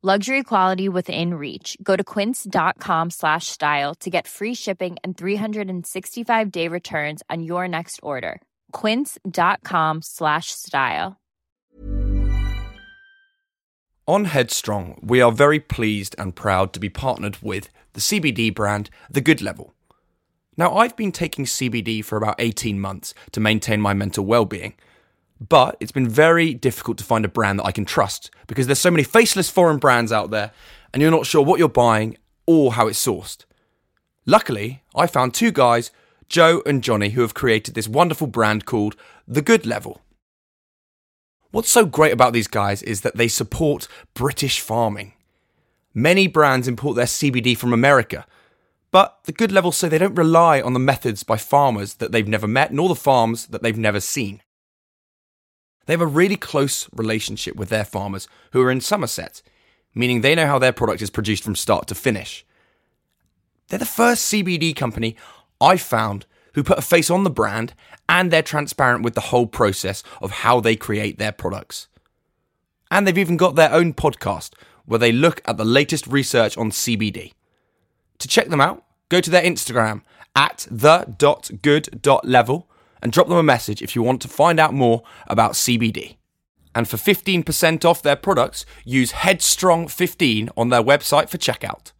Luxury quality within reach. Go to quince.com slash style to get free shipping and 365 day returns on your next order. Quince.com slash style. On Headstrong, we are very pleased and proud to be partnered with the CBD brand, The Good Level. Now, I've been taking CBD for about 18 months to maintain my mental well being but it's been very difficult to find a brand that I can trust because there's so many faceless foreign brands out there and you're not sure what you're buying or how it's sourced. Luckily, I found two guys, Joe and Johnny, who have created this wonderful brand called The Good Level. What's so great about these guys is that they support British farming. Many brands import their CBD from America, but the Good Level say they don't rely on the methods by farmers that they've never met nor the farms that they've never seen. They have a really close relationship with their farmers who are in Somerset, meaning they know how their product is produced from start to finish. They're the first CBD company I've found who put a face on the brand and they're transparent with the whole process of how they create their products. And they've even got their own podcast where they look at the latest research on CBD. To check them out, go to their Instagram at the.good.level and drop them a message if you want to find out more about CBD. And for 15% off their products, use Headstrong15 on their website for checkout.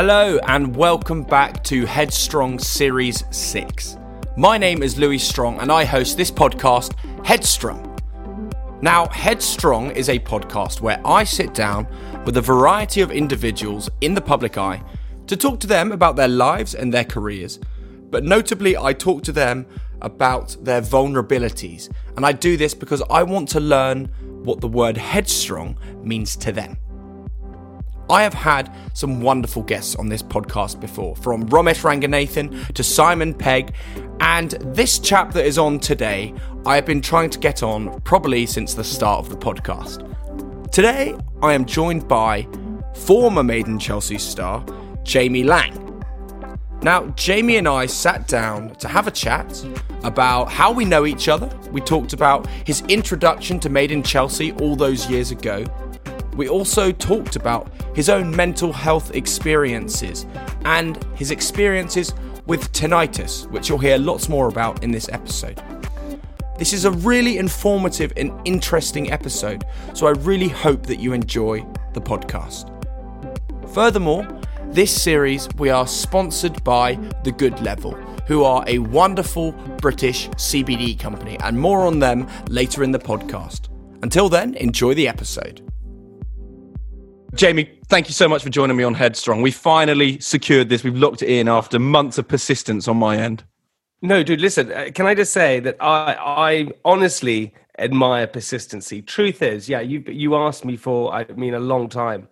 Hello, and welcome back to Headstrong Series 6. My name is Louis Strong, and I host this podcast, Headstrong. Now, Headstrong is a podcast where I sit down with a variety of individuals in the public eye to talk to them about their lives and their careers. But notably, I talk to them about their vulnerabilities, and I do this because I want to learn what the word headstrong means to them. I have had some wonderful guests on this podcast before, from Romesh Ranganathan to Simon Pegg, and this chap that is on today, I have been trying to get on probably since the start of the podcast. Today, I am joined by former Made in Chelsea star, Jamie Laing. Now, Jamie and I sat down to have a chat about how we know each other. We talked about his introduction to Made in Chelsea all those years ago we also talked about his own mental health experiences and his experiences with tinnitus, which you'll hear lots more about in this episode. This is a really informative and interesting episode, so I really hope that you enjoy the podcast. Furthermore, this series we are sponsored by The Good Level, who are a wonderful British CBD company, and more on them later in the podcast. Until then, enjoy the episode. Jamie, thank you so much for joining me on Headstrong. We finally secured this. We've locked it in after months of persistence on my end. No, dude, listen, uh, can I just say that I, I honestly admire persistency. Truth is, yeah, you, you asked me for, I mean, a long time.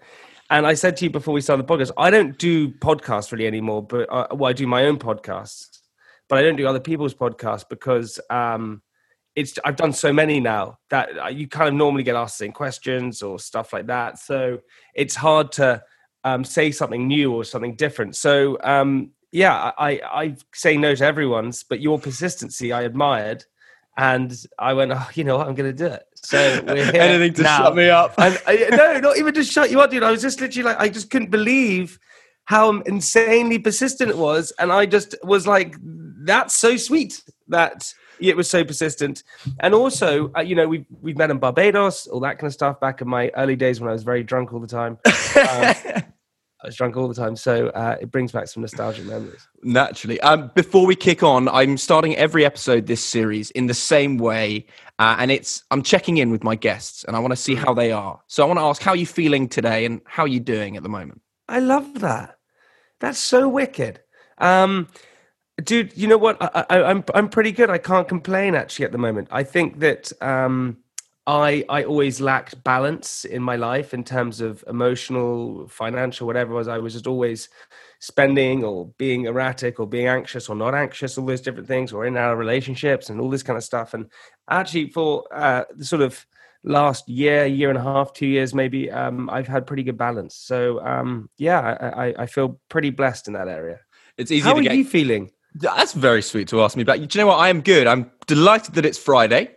And I said to you before we started the podcast, I don't do podcasts really anymore, but I, well, I do my own podcasts, but I don't do other people's podcasts because um, it's I've done so many now that uh, you kind of normally get asked the same questions or stuff like that. So it's hard to um, say something new or something different. So um, yeah, I, I say no to everyone's, but your persistency I admired, and I went, oh, you know what, I'm going to do it. So we're here anything to now. shut me up. And I, no, not even to shut you up, dude. I was just literally like, I just couldn't believe how insanely persistent it was, and I just was like, that's so sweet that it was so persistent. And also, uh, you know, we've we've met in Barbados, all that kind of stuff. Back in my early days when I was very drunk all the time. Um, I was drunk all the time, so uh, it brings back some nostalgic memories. Naturally. Um, before we kick on, I'm starting every episode this series in the same way, uh, and it's I'm checking in with my guests, and I want to see how they are. So I want to ask, how are you feeling today, and how are you doing at the moment? I love that. That's so wicked. Um, dude, you know what? I, I, I'm I'm pretty good. I can't complain actually at the moment. I think that um, I I always lacked balance in my life in terms of emotional, financial, whatever it was. I was just always spending or being erratic or being anxious or not anxious, all those different things, or in our relationships and all this kind of stuff. And actually, for uh, the sort of last year, year and a half, two years maybe, um, I've had pretty good balance. So um, yeah, I, I, I feel pretty blessed in that area. It's easy How to are get. you feeling? That's very sweet to ask me about. Do you know what? I am good. I'm delighted that it's Friday.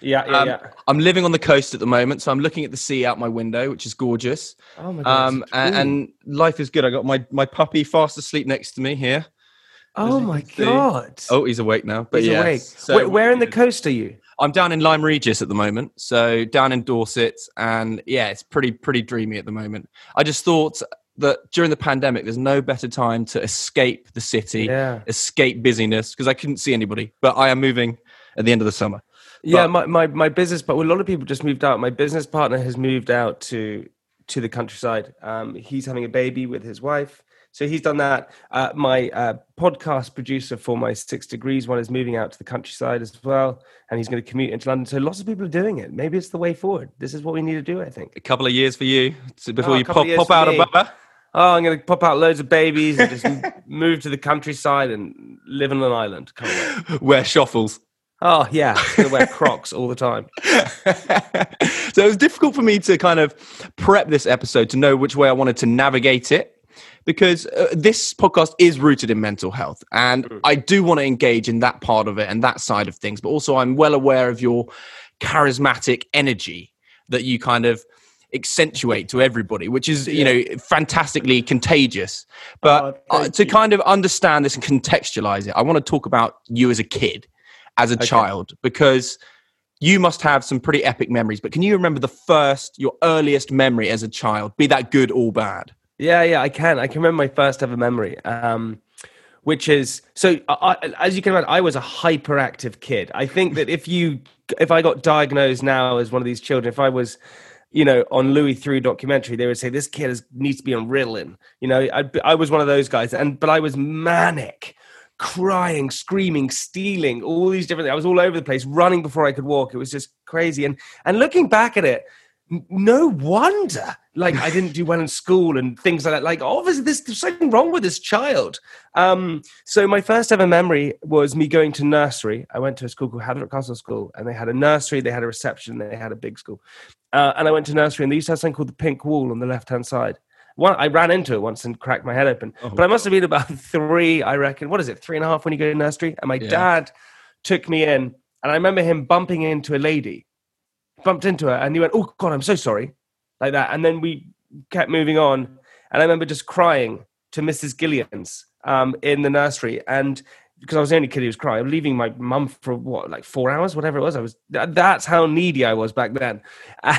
Yeah, yeah, Um, yeah. I'm living on the coast at the moment, so I'm looking at the sea out my window, which is gorgeous. Oh my god. Um, and, and life is good. I got my my puppy fast asleep next to me here. oh my can see- god. Oh, he's awake now. But He's yeah, awake. so- where, where in the coast are you? I'm down in Lyme Regis at the moment, so down in Dorset, and yeah, it's pretty pretty dreamy at the moment. I just thought that during the pandemic, there's no better time to escape the city, Yeah. escape busyness, because I couldn't see anybody. But I am moving at the end of the summer. Yeah, my, my, my business, but a lot of people just moved out. My business partner has moved out to to the countryside. Um, he's having a baby with his wife, so he's done that. Uh, my uh, podcast producer for my Six Degrees one is moving out to the countryside as well, and he's going to commute into London. So lots of people are doing it. Maybe it's the way forward. This is what we need to do. I think. A couple of years for you so before Oh, you pop, pop out of Bubba. Oh, I'm going to pop out loads of babies and just move to the countryside and live on an island. Wear shuffles. Oh yeah, I'm wear Crocs all the time. so it was difficult for me to kind of prep this episode to know which way I wanted to navigate it because uh, this podcast is rooted in mental health and I do want to engage in that part of it and that side of things but also I'm well aware of your charismatic energy that you kind of accentuate to everybody which is you know fantastically contagious but Oh, uh, to you. kind of understand this and contextualize it I want to talk about you as a kid as a child because you must have some pretty epic memories but can you remember the first your earliest memory as a child be that good or bad Yeah, yeah, I can. I can remember my first ever memory, um, which is so. I- as you can imagine, I was a hyperactive kid. I think that if you, if I got diagnosed now as one of these children, if I was, you know, on Louis Theroux documentary, they would say this kid is, needs to be on Ritalin. You know, I, I was one of those guys, and but I was manic, crying, screaming, stealing, all these different. I was all over the place, running before I could walk. It was just crazy. And and looking back at it, no wonder like i didn't do well in school and things like that like obviously there's, there's something wrong with this child um so my first ever memory was me going to nursery i went to a school called Haverford castle school and they had a nursery they had a reception they had a big school uh, and i went to nursery and they used to have something called the pink wall on the left hand side one, I ran into it once and cracked my head open, but I must have been about three, I reckon. What is it, three and a half when you go to nursery? And my Yeah. dad took me in, and I remember him bumping into a lady bumped into her and he went, Oh God, I'm so sorry. Like that. And then we kept moving on. And I remember just crying to Mrs. Gillian's um, in the nursery. And because I was the only kid who was crying, I'm leaving my mum for what, like four hours, whatever it was. I was that, that's how needy I was back then.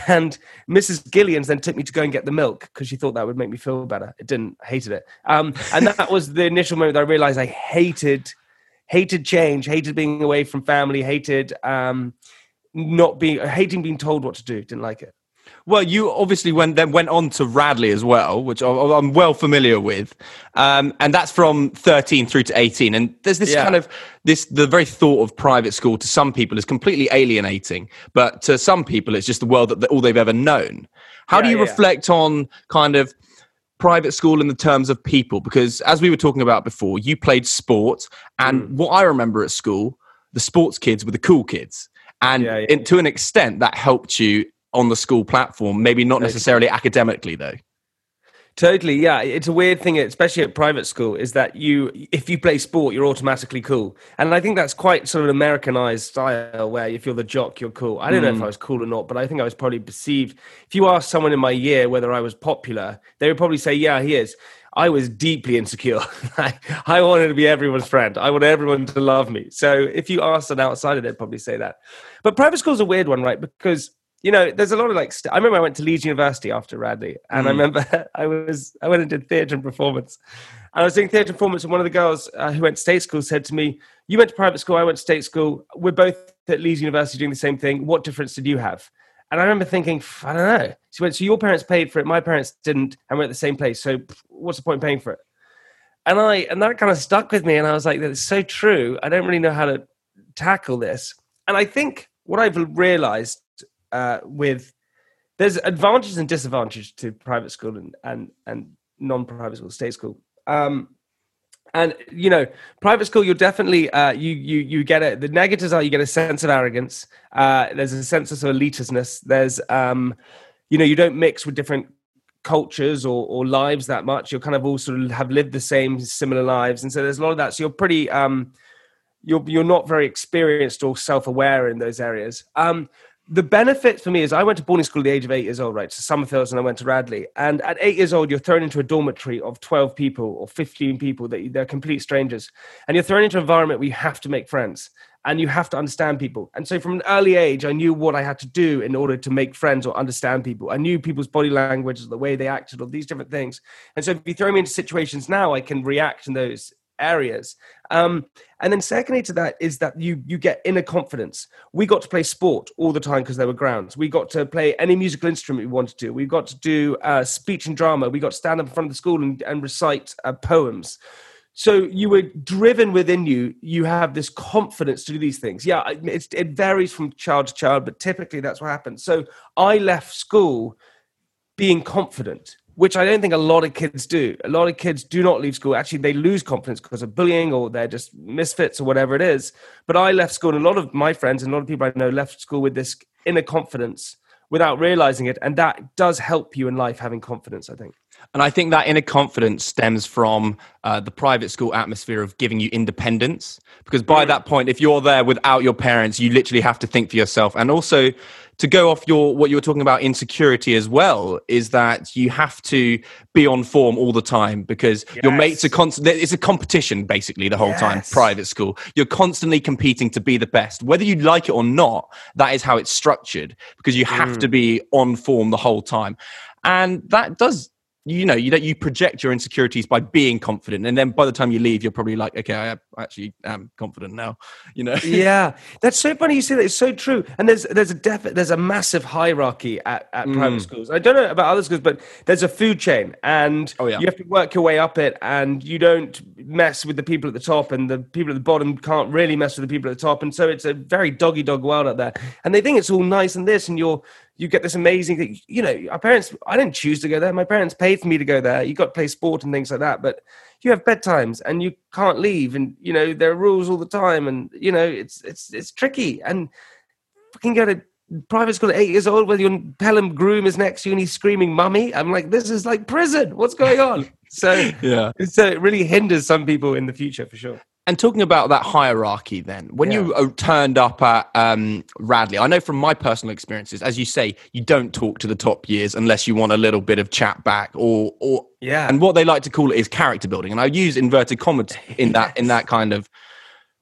And Mrs. Gillian's then took me to go and get the milk because she thought that would make me feel better. It didn't, I hated it. Um, and that was the initial moment that I realized I hated hated change, hated being away from family, hated um, not being hating being told what to do. Didn't like it. Well, you obviously went then went on to Radley as well, which I'm well familiar with, um, and that's from 13 through to 18. And there's this Yeah. kind of this the very thought of private school to some people is completely alienating, but to some people it's just the world that all they've ever known. How do you yeah, yeah. reflect on kind of private school in the terms of people? Because as we were talking about before, you played sport, and mm. what I remember at school, the sports kids were the cool kids. And yeah, yeah. In, to an extent, that helped you on the school platform, maybe not necessarily academically, though. Totally, yeah. It's a weird thing, especially at private school, is that you, if you play sport, you're automatically cool, and I think that's quite sort of an Americanized style, where if you're the jock, you're cool. I don't mm. know if hmm. I was cool or not, but I think I was probably perceived. If you ask someone in my year whether I was popular, they would probably say, "Yeah, he is." I was deeply insecure. I wanted to be everyone's friend. I wanted everyone to love me. So if you ask an outsider, they'd probably say that. But private school's a weird one, right? Because you know, there's a lot of like. St- I remember I went to Leeds University after Radley, and mm. I remember I was I went and did theatre and performance, and I was doing theatre and performance, and one of the girls uh, who went to state school said to me, "You went to private school, I went to state school. We're both at Leeds University doing the same thing. What difference did you have?" And I remember thinking, I don't know. She went, "So your parents paid for it, my parents didn't, and we're at the same place. So what's the point in paying for it?" And I and that kind of stuck with me, and I was like, "That's so true. I don't really know how to tackle this." And I think what I've realized uh, with there's advantages and disadvantages to private school and and, and non-private school, state school. Um, and you know, private school, you're definitely uh, you you you get it. The negatives are you get a sense of arrogance. Uh, there's a sense of sort of elitishness. There's um, you know, you don't mix with different cultures or, or lives that much. You're kind of all sort of have lived the same similar lives, and so there's a lot of that. So you're pretty um, you're you're not very experienced or self aware in those areas. Um, the benefit for me is I went to boarding school at the age of eight years old, right? To Summerfields, and I went to Radley. And at eight years old, you're thrown into a dormitory of 12 people or 15 people that they're complete strangers. And you're thrown into an environment where you have to make friends and you have to understand people. And so from an early age, I knew what I had to do in order to make friends or understand people. I knew people's body language, the way they acted, all these different things. And so if you throw me into situations now, I can react in those areas. Um, and then secondly to that is that you you get inner confidence. We got to play sport all the time because there were grounds. We got to play any musical instrument we wanted to. We got to do uh, speech and drama. We got to stand up in front of the school and, and recite uh, poems. So you were driven within you. You have this confidence to do these things. Yeah, it varies from child to child, but typically that's what happens. So I left school being confident which I don't think a lot of kids do. A lot of kids do not leave school. Actually, they lose confidence because of bullying or they're just misfits or whatever it is. But I left school, and a lot of my friends and a lot of people I know left school with this inner confidence without realizing it. And that does help you in life having confidence, I think. And I think that inner confidence stems from uh, the private school atmosphere of giving you independence. Because by mm. that point, if you're there without your parents, you literally have to think for yourself. And also, to go off your what you were talking about insecurity as well is that you have to be on form all the time because yes. your mates are constant it's a competition basically the whole yes. time private school you're constantly competing to be the best whether you like it or not that is how it's structured because you have mm. to be on form the whole time and that does you know you you project your insecurities by being confident. And then by the time you leave you're probably like okay i actually am confident now you know yeah that's so funny you say that it's so true and there's there's a def- there's a massive hierarchy at, at mm. private schools i don't know about other schools but there's a food chain and oh, yeah. you have to work your way up it and you don't mess with the people at the top and the people at the bottom can't really mess with the people at the top and so it's a very doggy dog world out there and they think it's all nice and this and you're you get this amazing thing. You know, our parents, I didn't choose to go there. My parents paid for me to go there. You got to play sport and things like that. But you have bedtimes and you can't leave. And, you know, there are rules all the time. And, you know, it's, it's, it's tricky. And fucking go to private school at eight years old where your Pelham groom is next to you and he's screaming mummy. I'm like, this is like prison. What's going on? So, yeah. So it really hinders some people in the future for sure. And talking about that hierarchy, then, when yeah. you turned up at um, Radley, I know from my personal experiences, as you say, you don't talk to the top years unless you want a little bit of chat back, or, or yeah. And what they like to call it is character building, and I use inverted commas in that yes. in that kind of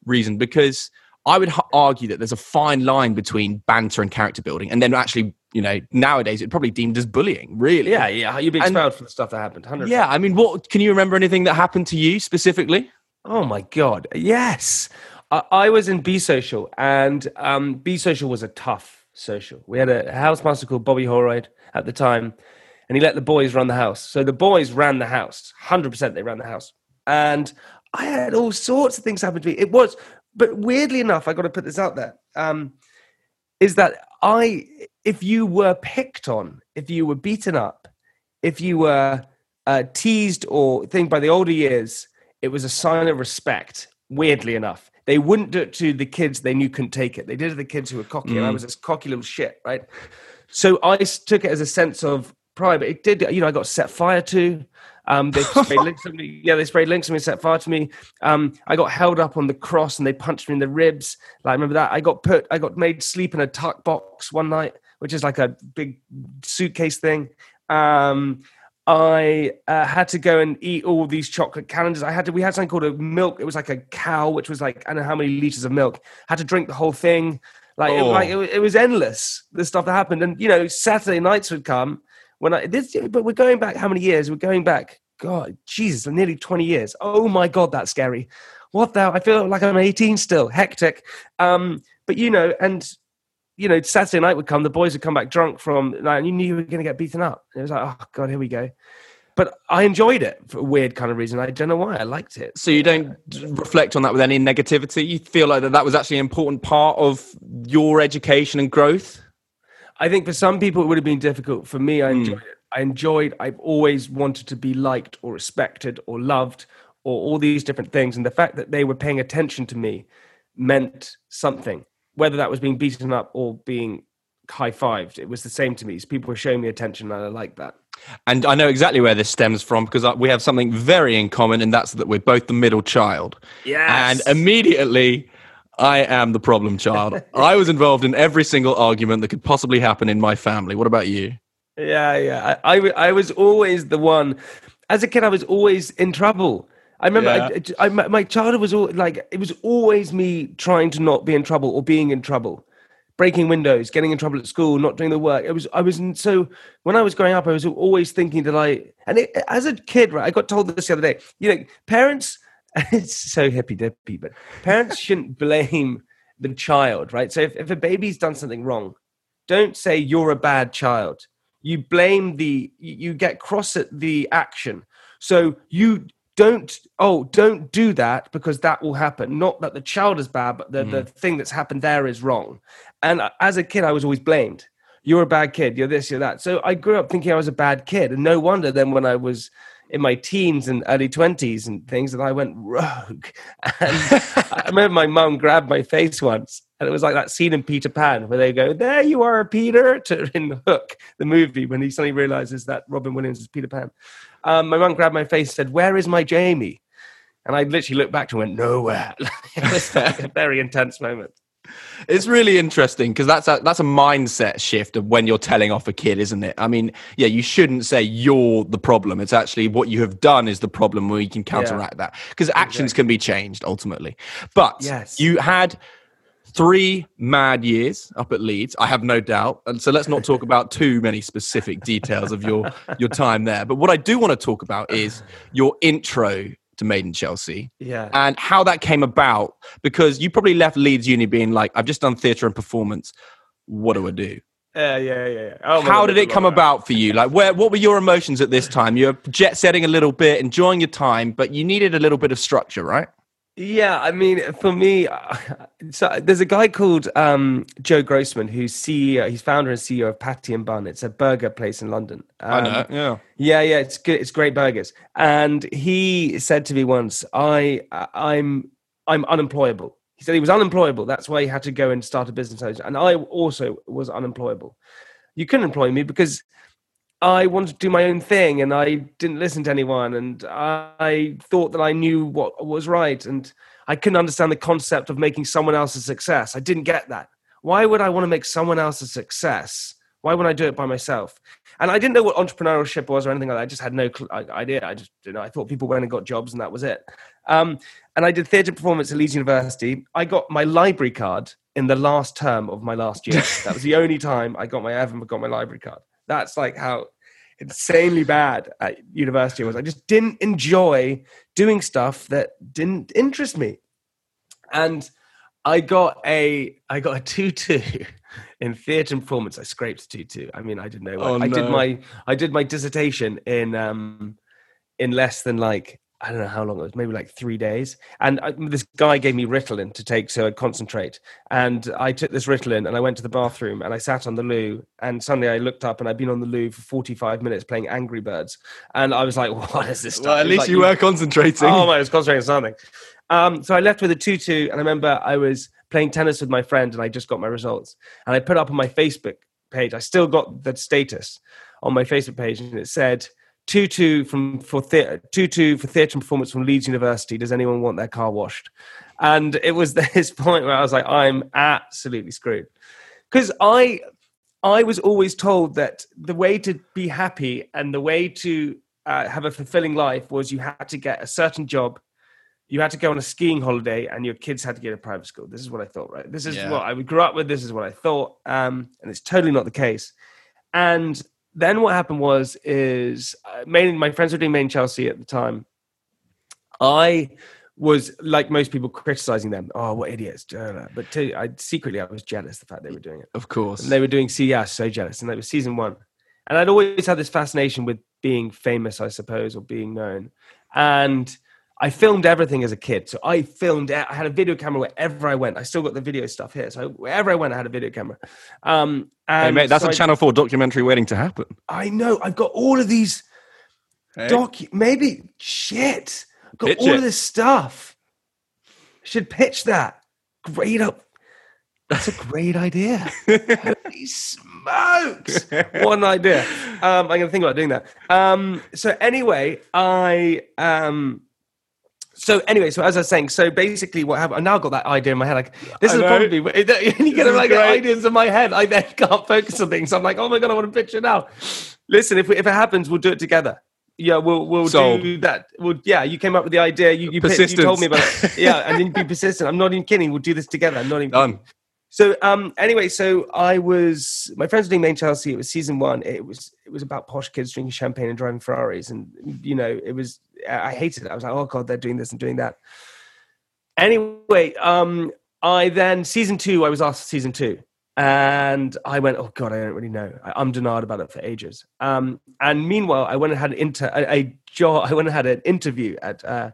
reason because I would argue that there's a fine line between banter and character building, and then actually you know, nowadays it's probably deemed as bullying, really. Yeah, yeah. You'd be expelled and, for the stuff that happened. 100%. Yeah, I mean, what can you remember anything that happened to you specifically? Oh my god, yes. I, I was in B Social, and um, B Social was a tough social. We had a housemaster called Bobby Holroyd at the time, and he let the boys run the house. So the boys ran the house, hundred percent. They ran the house, and I had all sorts of things happen to me. It was, but weirdly enough, I got to put this out there. Um, is that I, if you were picked on, if you were beaten up, if you were uh, teased or thing by the older years, it was a sign of respect. Weirdly enough, they wouldn't do it to the kids they knew couldn't take it. They did it to the kids who were cocky, and I Mm. was this cocky little shit, right? So I took it as a sense of pride. But it did, you know, I got set fire to. Um, they sprayed Lynx at me. Yeah, they sprayed Lynx at me, set fire to me. Um, I got held up on the cross and they punched me in the ribs. Like, remember that. I got put, I got made sleep in a tuck box one night, which is like a big suitcase thing. Um, I uh, had to go and eat all these chocolate calendars. I had to. We had something called a milk. It was like a cow, which was like I don't know how many liters of milk. had to drink the whole thing. Like, it, Oh. like it, it was endless. The stuff that happened, and you know, Saturday nights would come when I this. But we're going back how many years? We're going back. God, Jesus, nearly twenty years. Oh my God, that's scary. What the? I feel like I'm 18 still. Hectic. Um, but you know, and you know, Saturday night would come, the boys would come back drunk from, like, and you knew you were going to get beaten up. It was like, oh God, here we go. But I enjoyed it for a weird kind of reason. I don't know why. I liked it. So you don't reflect on that with any negativity. You feel like that that was actually an important part of your education and growth. I think for some people it would have been difficult. For me, I Hmm. enjoyed it. I enjoyed. I've always wanted to be liked or respected or loved or all these different things, and the fact that they were paying attention to me meant something. Whether that was being beaten up or being high fived, it was the same to me. So people were showing me attention, and I like that. And I know exactly where this stems from because uh, we have something very in common, and that's that we're both the middle child. Yes. And immediately, I am the problem child. I was involved in every single argument that could possibly happen in my family. What about you? Yeah, yeah. I, I was always the one. As a kid, I was always in trouble. I remember I, I, my my childhood was all like it was always me trying to not be in trouble or being in trouble, breaking windows, getting in trouble at school, not doing the work. It was I was so when I was growing up, I was always thinking that I and it, as a kid, right? I got told this the other day. You know, parents. It's so hippy dippy, but parents shouldn't blame the child, right? So if, if a baby's done something wrong, don't say you're a bad child you blame the you get cross at the action so you don't oh don't do that because that will happen. Not that the child is bad but the, the mm. thing that's happened there is wrong. And as a kid i was always blamed. You're a bad kid you're this you're that. So i grew up thinking i was a bad kid and no wonder then when i was in my teens and early 20s and things that i went rogue. And i remember my mum grabbed my face once and it was like that scene in peter pan where they go there you are peter to in the hook the movie when he suddenly realizes that robin williams is peter pan um, my mum grabbed my face and said where is my jamie and i literally looked back and went nowhere it was like a very intense moment It's really interesting because that's a that's a mindset shift of when you're telling off a kid, isn't it? I mean, yeah, you shouldn't say you're the problem. It's actually what you have done is the problem where you can counteract that because actions can be changed ultimately. But Yes. you had three mad years up at Leeds, I have no doubt. And so let's not talk about too many specific details of your your time there. But what I do want to talk about is your intro to Made in Chelsea yeah and how that came about because you probably left Leeds Uni being like, I've just done theatre and performance. What do I do? yeah yeah yeah, yeah. Oh, how did it come about for you? Like, where what were your emotions at this time? You're jet setting a little bit, enjoying your time, but you needed a little bit of structure, right? Yeah, I mean, for me, so there's a guy called um, Joe Grossman who's CEO, he's founder and CEO of Patty and Bun. It's a burger place in London. Um, Yeah. Yeah, yeah, it's good. It's great burgers. And he said to me once, "I, I'm, I'm unemployable." He said he was unemployable. That's why he had to go and start a business. And I also was unemployable. You couldn't employ me because I wanted to do my own thing and I didn't listen to anyone and I thought that I knew what was right and I couldn't understand the concept of making someone else a success. I didn't get that. Why would I want to make someone else a success? Why would I do it by myself? And I didn't know what entrepreneurship was or anything like that. I just had no cl- idea. I just, you know, I thought people went and got jobs and that was it. Um, and I did theatre performance at Leeds University. I got my library card in the last term of my last year. that was the only time I got my ever got my library card. That's like how insanely bad at university I was. I just didn't enjoy doing stuff that didn't interest me. And I got a I got a two two in theatre and performance. I scraped two two. I mean, I didn't know. Oh, I did my I did my dissertation in um in less than like I don't know how long it was, maybe like three days. And I, this guy gave me Ritalin to take so I'd concentrate. And I took this Ritalin and I went to the bathroom and I sat on the loo. And suddenly I looked up and I'd been on the loo for 45 minutes playing Angry Birds. And I was like, what is this stuff? Well, at least like, you were concentrating. Oh my, I was concentrating on something. Um, so I left with a tutu, and I remember I was playing tennis with my friend, and I just got my results, and I put up on my Facebook page. I still got the status on my Facebook page, and it said tutu from for theatre, tutu for theatre and performance from Leeds University. Does anyone want their car washed? And it was this point where I was like, I'm absolutely screwed because I I was always told that the way to be happy and the way to uh, have a fulfilling life was you had to get a certain job, you had to go on a skiing holiday, and your kids had to get a private school. This is what I thought, right? This is Yeah. what I grew up with. This is what I thought, um, and it's totally not the case. And then what happened was, is uh, mainly my friends were doing Made in Chelsea at the time. I was like most people criticizing them. Oh, what idiots! But to, I secretly I was jealous the fact they were doing it. Of course. And they were doing C. Yeah, so jealous. And that was season one. And I'd always had this fascination with being famous, I suppose, or being known. And I filmed everything as a kid. So I filmed, I had a video camera wherever I went. I still got the video stuff here. So wherever I went, I had a video camera. Um, Hey, and mate, that's so a I- Channel 4 documentary waiting to happen. I know. I've got all of these doc. Maybe shit. I've got Pitch all it. of this stuff. Should pitch that. Great up. That's a great idea. Holy smokes! What an idea. Um, I'm going to think about doing that. Um, so anyway, I um, so anyway, so as I was saying, so basically, what happened? I now got that idea in my head. Like this I is know. probably you get like ideas in my head. I then can't focus on things. I'm like, oh my god, I want to picture now. Listen, if we, if it happens, we'll do it together. Yeah, we'll we'll Sold. do that. We'll, yeah, you came up with the idea. You you, you told me about it. Yeah, and then be persistent. I'm not even kidding. We'll do this together. I'm not even Done. so um anyway, so I was my friends were doing Made in Chelsea. It was season one. It was it was about posh kids drinking champagne and driving Ferraris, and you know it was I hated it. I was like, oh god, they're doing this and doing that. Anyway, um, I then season two. I was asked season two, and I went, oh god, I don't really know. I, I'm denied about it for ages. Um, and meanwhile, I went and had an inter a, a job. I went and had an interview at uh,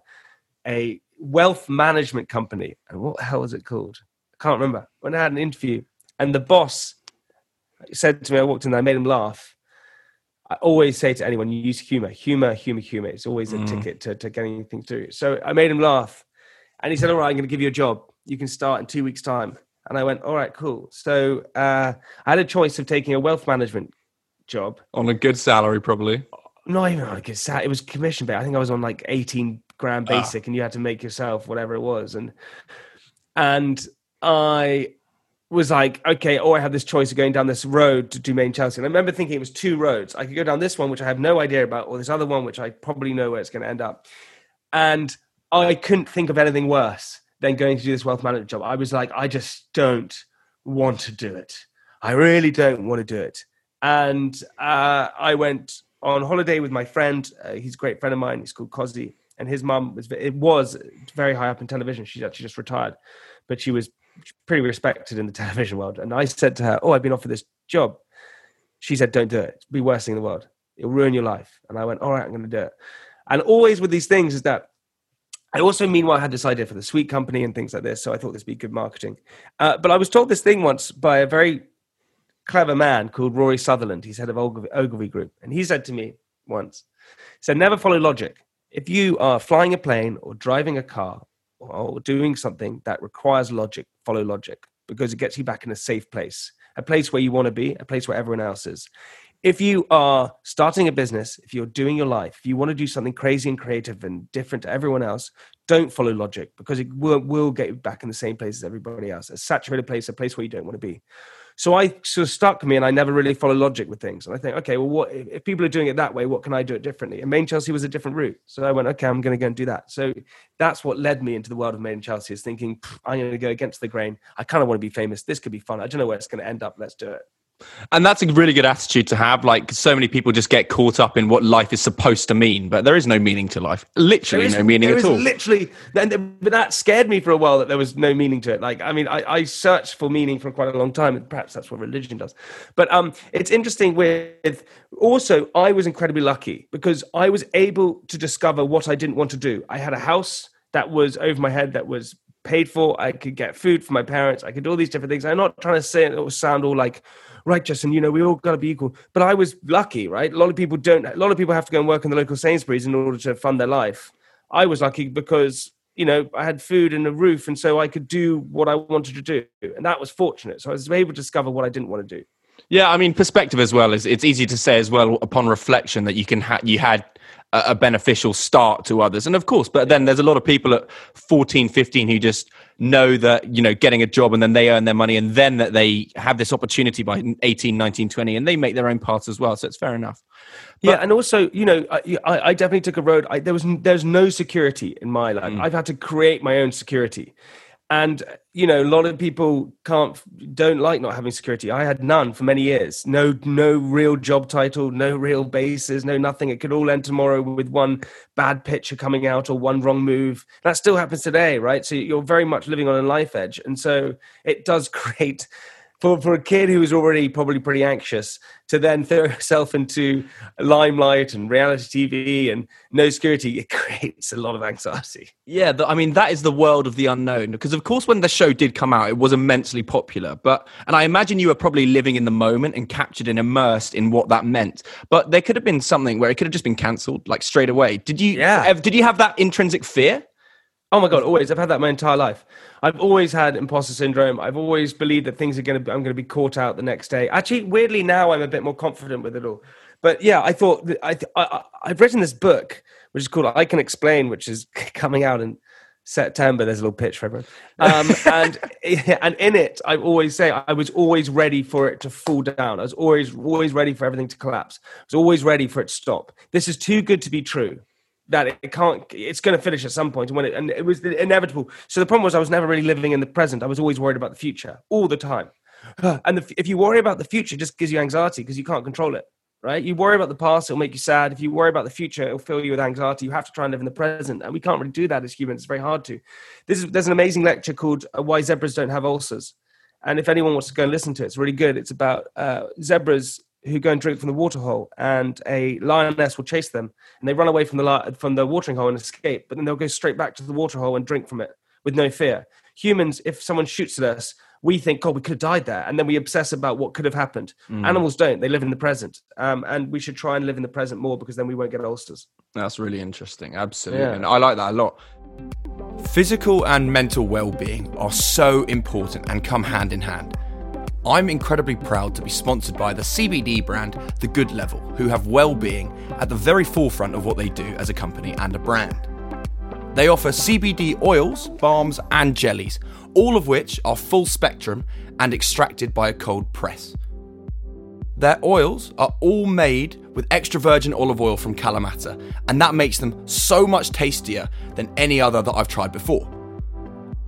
a wealth management company. And what the hell was it called? I can't remember. When I had an interview, and the boss said to me, I walked in there, I made him laugh. I always say to anyone, use humor, humor, humor, humor. It's always a Mm. ticket to, to getting anything through. So I made him laugh. And he said, All right, I'm going to give you a job. You can start in two weeks' time. And I went, All right, cool. So uh, I had a choice of taking a wealth management job. On a good salary, probably. Not even on a good sat. It was commission based. I think I was on like 18 grand Ah. basic and you had to make yourself whatever it was. And and I was like, okay, or I have this choice of going down this road to do Made in Chelsea. And I remember thinking it was two roads. I could go down this one, which I have no idea about, or this other one, which I probably know where it's going to end up. And I couldn't think of anything worse than going to do this wealth management job. I was like, I just don't want to do it. I really don't want to do it. And uh, I went on holiday with my friend. Uh, he's a great friend of mine. He's called Cosby. And his mum was, it was very high up in television. She's actually just retired, but she was pretty respected in the television world. And I said to her, Oh, I've been offered this job. She said, Don't do it. It's the worst thing in the world. It'll ruin your life. And I went, All right, I'm going to do it. And always with these things is that I also, meanwhile, had this idea for the sweet company and things like this. So I thought this would be good marketing. Uh, but I was told this thing once by a very clever man called Rory Sutherland. He's head of Ogilvy, Ogilvy Group. And he said to me once, said, never follow logic. If you are flying a plane or driving a car or doing something that requires logic, follow logic because it gets you back in a safe place, a place where you want to be, a place where everyone else is. If you are starting a business, if you're doing your life, if you want to do something crazy and creative and different to everyone else, don't follow logic because it will, will get you back in the same place as everybody else. A saturated place, a place where you don't want to be. So I sort of stuck me and I never really follow logic with things. And I think, okay, well, what if people are doing it that way, what can I do it differently? And Made in Chelsea was a different route. So I went, okay, I'm going to go and do that. So that's what led me into the world of Made in Chelsea is thinking, I'm going to go against the grain. I kind of want to be famous. This could be fun. I don't know where it's going to end up. Let's do it. And that's a really good attitude to have. Like so many people just get caught up in what life is supposed to mean, but there is no meaning to life. Literally is- no meaning at all. Literally, and- but that scared me for a while that there was no meaning to it. Like, I mean, I, I searched for meaning for quite a long time, and perhaps that's what religion does. But um, it's interesting with also, I was incredibly lucky because I was able to discover what I didn't want to do. I had a house that was over my head that was paid for. I could get food for my parents. I could do all these different things. I'm not trying to say it or sound all like righteous and you know we all got to be equal. But I was lucky, right? A lot of people don't. A lot of people have to go and work in the local Sainsbury's in order to fund their life. I was lucky because you know I had food and a roof, and so I could do what I wanted to do, and that was fortunate. So I was able to discover what I didn't want to do. Yeah, I mean, perspective as well is it's easy to say as well upon reflection that you can ha- you had a, a beneficial start to others, and of course, but then there's a lot of people at 14, 15 who just know that you know getting a job and then they earn their money and then that they have this opportunity by 18 19 20 and they make their own paths as well. So it's fair enough. Yeah, and also, you know, I, I, definitely took a road. I, there was there's no security in my life. Mm. I've had to create my own security, and you know, a lot of people can't don't like not having security. I had none for many years. No, no real job title, no real bases, no nothing. It could all end tomorrow with one bad picture coming out or one wrong move. That still happens today, right? So you're very much living on a life edge, and so it does create for, for a kid who was already probably pretty anxious to then throw herself into limelight and reality TV and no security, it creates a lot of anxiety. yeah the, i mean that is the world of the unknown because of course when the show did come out it was immensely popular but and i imagine you were probably living in the moment and captured and immersed in what that meant but there could have been something where it could have just been cancelled like straight away did you Yeah. did you have that intrinsic fear Oh my god, always. I've had that my entire life. I've always had imposter syndrome. I've always believed that things are going to I'm going to be caught out the next day. Actually, weirdly now I'm a bit more confident with it all. But yeah, I thought that I, I I- I've written this book which is called I Can Explain, which is coming out in September. There's a little pitch for everyone. Um, and and in it, I always say I was always ready for it to fall down. I was always always ready for everything to collapse. I was always ready for it to stop. This is too good to be true that it can't it's going to finish at some point and when it and it was inevitable. So the problem was i was never really living in the present. I was always worried about the future all the time. And the, if you worry about the future it just gives you anxiety because you can't control it right? You worry about the past it'll make you sad. If you worry about the future it'll fill you with anxiety. You have to try and live in the present and we can't really do that as humans. It's very hard to. This is there's an amazing lecture called uh, why zebras don't have ulcers. And if anyone wants to go and listen to it it's really good. It's about uh, zebras who go and drink from the water hole, and a lioness will chase them, and they run away from the from the watering hole and escape. But then they'll go straight back to the water hole and drink from it with no fear. Humans, if someone shoots at us, we think, "God, we could have died there," and then we obsess about what could have happened. Animals don't; they live in the present, um, and we should try and live in the present more because then we won't get ulcers. that's really interesting absolutely Yeah. and i like that a lot Physical and mental well being are so important and come hand in hand. I'm incredibly proud to be sponsored by the CBD brand The Good Level, who have well being at the very forefront of what they do as a company and a brand. They offer CBD oils, balms, and jellies, all of which are full spectrum and extracted by a cold press. Their oils are all made with extra virgin olive oil from Kalamata, and that makes them so much tastier than any other that I've tried before.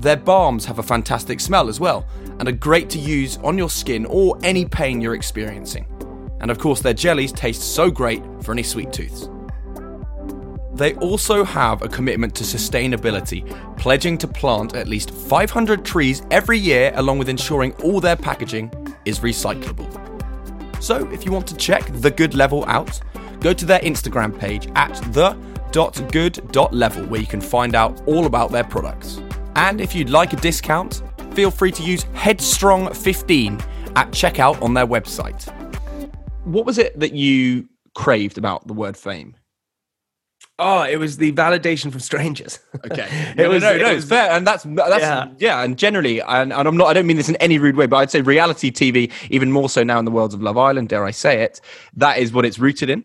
Their balms have a fantastic smell as well, and are great to use on your skin or any pain you're experiencing. And of course, their jellies taste so great for any sweet tooths. They also have a commitment to sustainability, pledging to plant at least 500 trees every year, along with ensuring all their packaging is recyclable. So, if you want to check the good level out, go to their Instagram page at the.good.level where you can find out all about their products. And if you'd like a discount, feel free to use Headstrong15 at checkout on their website. what was it that you craved about the word fame Oh, it was the validation from strangers. Okay, It no, was- no, no, it no, was- it's fair, and that's that's yeah, Yeah. and generally, and, and I'm not, I don't mean this in any rude way, but I'd say reality TV, even more so now in the worlds of Love Island, dare I say it, that is what it's rooted in.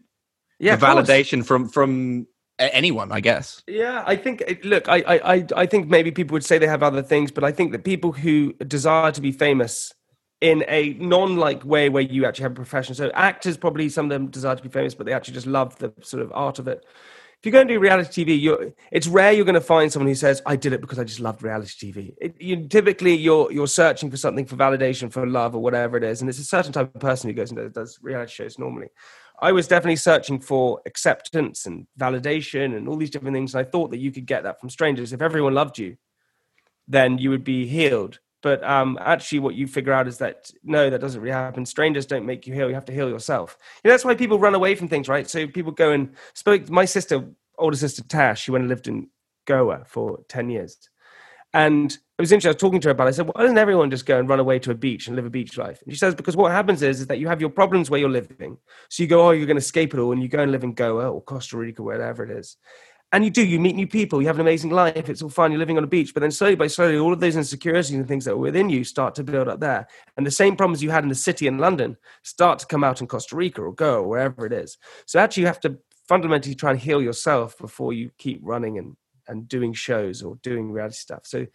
yeah, the course. validation from from anyone, I guess. Yeah, I think. Eh, look, I, I, I, think maybe people would say they have other things, but I think that people who desire to be famous in a non-like way, where you actually have a profession. So actors, probably some of them desire to be famous, but they actually just love the sort of art of it. if you go and do reality TV, you're, it's rare you're going to find someone who says, "I did it because I just loved reality TV." It, you, typically, you're you're searching for something for validation, for love, or whatever it is, and it's a certain type of person who goes and does reality shows normally. I was definitely searching for acceptance and validation and all these different things. And I thought that you could get that from strangers. If everyone loved you, then you would be healed. But um, actually, what you figure out is that no, that doesn't really happen. Strangers don't make you heal. You have to heal yourself. That's why people run away from things, right? So people go and spoke. My sister, older sister Tash, she went and lived in Goa for 10 years. And it was interesting. I was talking to her about it. I said, why doesn't everyone just go and run away to a beach and live a beach life? And she says, because what happens is, is that you have your problems where you're living. So you go, oh, you're going to escape it all. And you go and live in Goa or Costa Rica, wherever it is. And you do, you meet new people, you have an amazing life, it's all fine, you're living on a beach. But then slowly by slowly, all of those insecurities and things that are within you start to build up there. And the same problems you had in the city in London start to come out in Costa Rica or Goa or wherever it is. So actually, you have to fundamentally try and heal yourself before you keep running and, and doing shows or doing reality stuff. So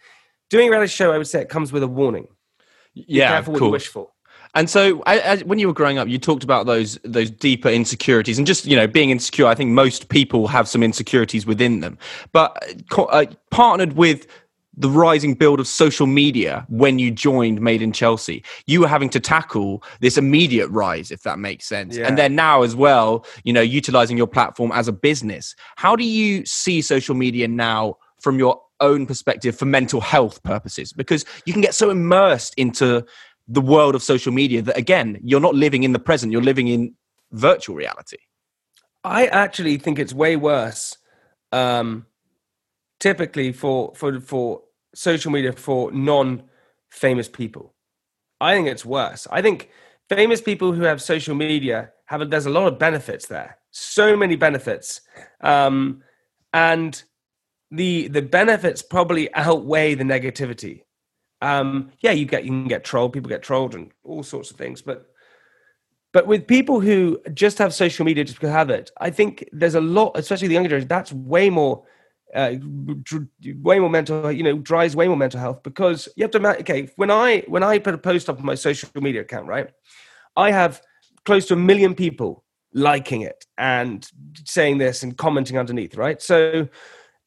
doing a reality show, I would say it comes with a warning. Be Yeah, careful what you wish for. And so, as, when you were growing up, you talked about those those deeper insecurities, and just you know, being insecure. I think most people have some insecurities within them, but uh, partnered with the rising build of social media when you joined Made in Chelsea, you were having to tackle this immediate rise, if that makes sense. Yeah. And then now as well, you know, utilizing your platform as a business. How do you see social media now from your own perspective for mental health purposes? Because you can get so immersed into the world of social media that again, you're not living in the present, you're living in virtual reality. I actually think it's way worse. Um, typically for for for social media for non-famous people, I think it's worse. I think famous people who have social media have a, there's a lot of benefits there, so many benefits, um, and the the benefits probably outweigh the negativity. Um, yeah, you get you can get trolled, people get trolled, and all sorts of things, but but with people who just have social media just have it, I think there's a lot, especially the younger generation, that's way more, uh, way more mental, you know, drives way more mental health because you have to okay, when I, when I put a post up on my social media account, right, I have close to a million people liking it and saying this and commenting underneath, right? So,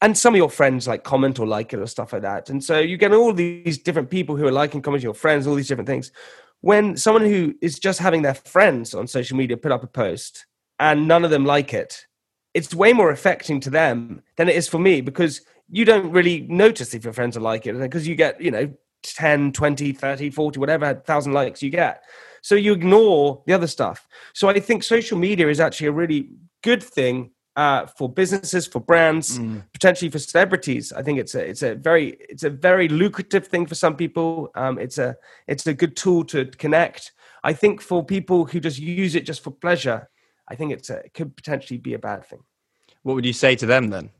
and some of your friends like comment or like it or stuff like that. And so you get all these different people who are liking, commenting, your friends, all these different things when someone who is just having their friends on social media put up a post and none of them like it, it's way more affecting to them than it is for me because you don't really notice if your friends are like it because you get, you know, 10, 20, 30, 40, whatever thousand likes you get. So you ignore the other stuff. So I think social media is actually a really good thing uh, for businesses, for brands, potentially for celebrities. I think it's a it's a very it's a very lucrative thing for some people. Um, it's a it's a good tool to connect. I think for people who just use it just for pleasure, I think it's a, it could potentially be a bad thing. What would you say to them then?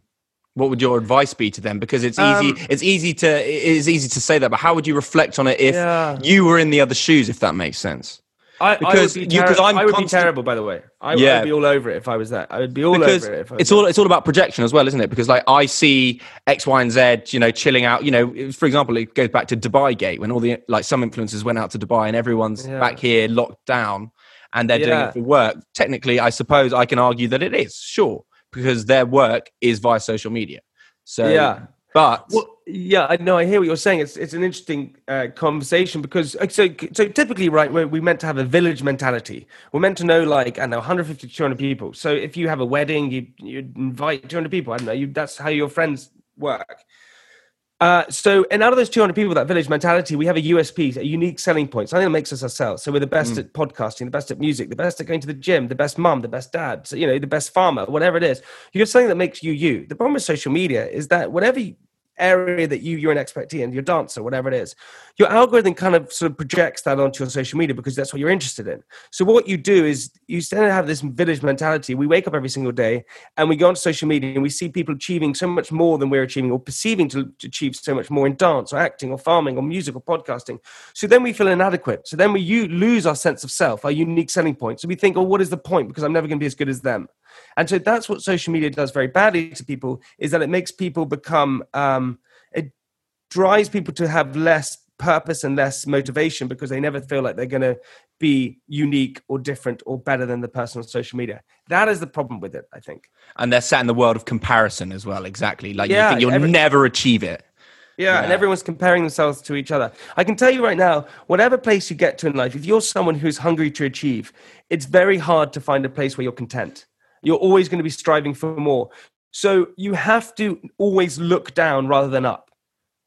What would your advice be to them? Because it's easy. Um, it's easy to. It is easy to say that, but how would you reflect on it if Yeah. you were in the other shoes? If that makes sense. I, Because I would be, terri- you, I'm I would be terrible, by the way. I Yeah. would be all over it if I was that. I would be all because over it. If I was it's all it's all about projection as well, isn't it? Because like I see X, Y, and Z, you know, chilling out. You know, for example, it goes back to Dubai Gate when all the like some influencers went out to Dubai and everyone's Yeah. back here locked down and they're doing Yeah. it for work. Technically, I suppose I can argue that it is sure because their work is via social media. So Yeah. But Well, yeah, I know. I hear what you're saying. It's it's an interesting uh, conversation because uh, so so typically, right, we're, we meant to have a village mentality. We're meant to know like I don't know 150 200 people. So if you have a wedding, you you invite 200 people. I don't know. You that's how your friends work. Uh, so, and out of those 200 people, that village mentality, we have a USP, a unique selling point, something that makes us ourselves. So, we're the best at podcasting, the best at music, the best at going to the gym, the best mum, the best dad, so, you know, the best farmer, whatever it is. You have something that makes you you. The problem with social media is that whatever you- area that you you're an expert in, your dancer, whatever it is, your algorithm kind of sort of projects that onto your social media because that's what you're interested in. So what you do is you tend to have this village mentality. We wake up every single day and we go onto social media and we see people achieving so much more than we're achieving or perceiving to, to achieve so much more in dance or acting or farming or music or podcasting. So then we feel inadequate. So then we you lose our sense of self, our unique selling point. So we think, oh, what is the point? Because I'm never going to be as good as them. And so that's what social media does very badly to people is that it makes people become um, it drives people to have less purpose and less motivation because they never feel like they're going to be unique or different or better than the person on social media. That is the problem with it, I think. And they're sat in the world of comparison as well. Exactly. Like Yeah, you think you'll every- never achieve it. Yeah, and everyone's comparing themselves to each other. I can tell you right now, whatever place you get to in life, if you're someone who's hungry to achieve, it's very hard to find a place where you're content. You're always going to be striving for more. So you have to always look down rather than up.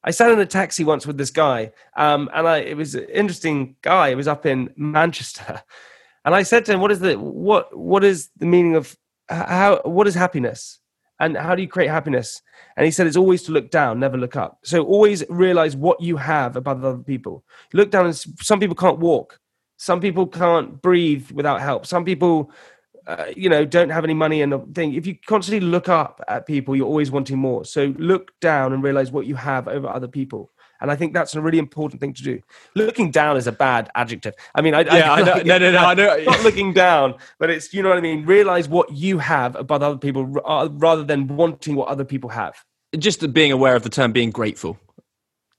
I sat in a taxi once with this guy, um, and I, it was an interesting guy. It was up in Manchester, and I said to him, "What is the what? What is the meaning of how? What is happiness? And how do you create happiness?" And he said, "It's always to look down, never look up. So always realize what you have above other people. Look down, and some people can't walk. Some people can't breathe without help. Some people." Uh, you know, don't have any money and thing. If you constantly look up at people, you're always wanting more. So look down and realize what you have over other people. And I think that's a really important thing to do. Looking down is a bad adjective. I mean, I, Yeah, I know- like no, no, no, I know. Not looking down, but it's you know what I mean. Realize what you have above other people, uh, rather than wanting what other people have. Just being aware of the term being grateful.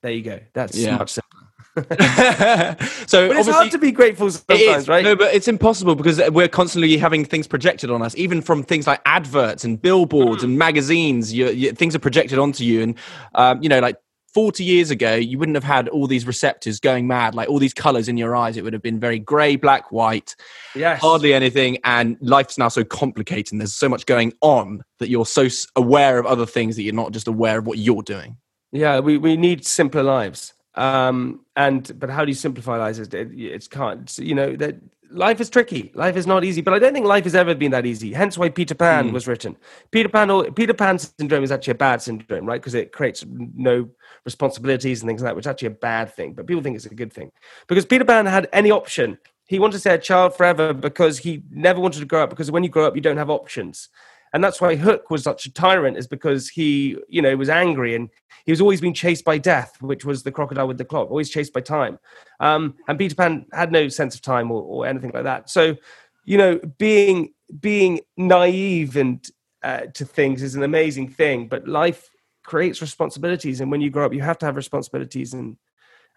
There you go. That's Yeah. much simpler. so But it's hard to be grateful sometimes, right? No, but it's impossible because we're constantly having things projected on us, even from things like adverts and billboards and magazines. You, you, things are projected onto you, and um, you know, like. 40 years ago, you wouldn't have had all these receptors going mad, like all these colors in your eyes. It would have been very gray, black, white, yes. hardly anything. And life's now so complicated, and there's so much going on that you're so aware of other things that you're not just aware of what you're doing. Yeah, we, we need simpler lives. Um, and but how do you simplify lives? It, it, it's can't. You know that life is tricky. Life is not easy. But I don't think life has ever been that easy. Hence why Peter Pan was written. Peter Pan. or- Peter Pan syndrome is actually a bad syndrome, right? Because it creates no responsibilities and things like that, which is actually a bad thing. But people think it's a good thing because Peter Pan had any option. He wanted to stay a child forever because he never wanted to grow up. Because when you grow up, you don't have options and that's why Hook was such a tyrant, is because he, you know, was angry and he was always being chased by death, which was the crocodile with the clock, always chased by time. Um, and Peter Pan had no sense of time or, or anything like that. So, you know, being being naive and uh, to things is an amazing thing, but life creates responsibilities, and when you grow up, you have to have responsibilities, and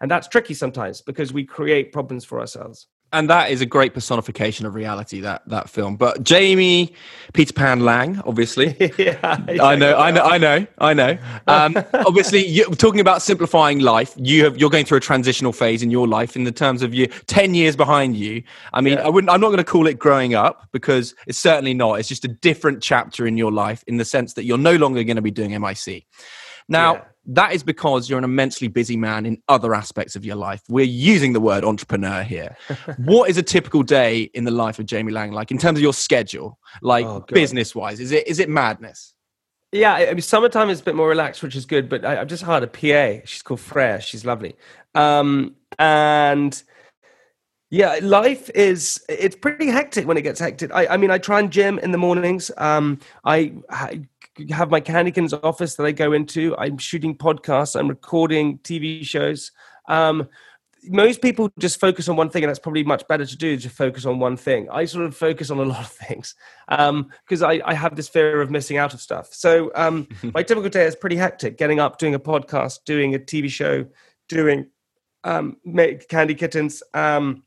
and that's tricky sometimes because we create problems for ourselves. And that is a great personification of reality that that film but jamie peter pan Laing obviously yeah, I know, I know, I know, I know. Um, obviously, you talking about simplifying life. You have you're going through a transitional phase in your life in the terms of you ten years behind you. I mean, I wouldn't. I'm not going to call it growing up because it's certainly not. It's just a different chapter in your life in the sense that you're no longer going to be doing MIC. Now. Yeah. That is because you're an immensely busy man in other aspects of your life. We're using the word entrepreneur here. what is a typical day in the life of Jamie Laing like in terms of your schedule, like Oh, business wise? Is it is it madness? Yeah, I I mean, summertime is a bit more relaxed, which is good. But I, I've just hired a PA. She's called Freya. She's lovely. Um, and yeah, life is it's pretty hectic when it gets hectic. I, I mean, I try and gym in the mornings. Um, I ha- have my Candy Kittens office that I go into. I'm shooting podcasts. I'm recording TV shows. Um, most people just focus on one thing, and that's probably much better to do to focus on one thing. I sort of focus on a lot of things because I, I have this fear of missing out of stuff. So um, my typical day is pretty hectic: getting up, doing a podcast, doing a TV show, doing um, make Candy Kittens, um,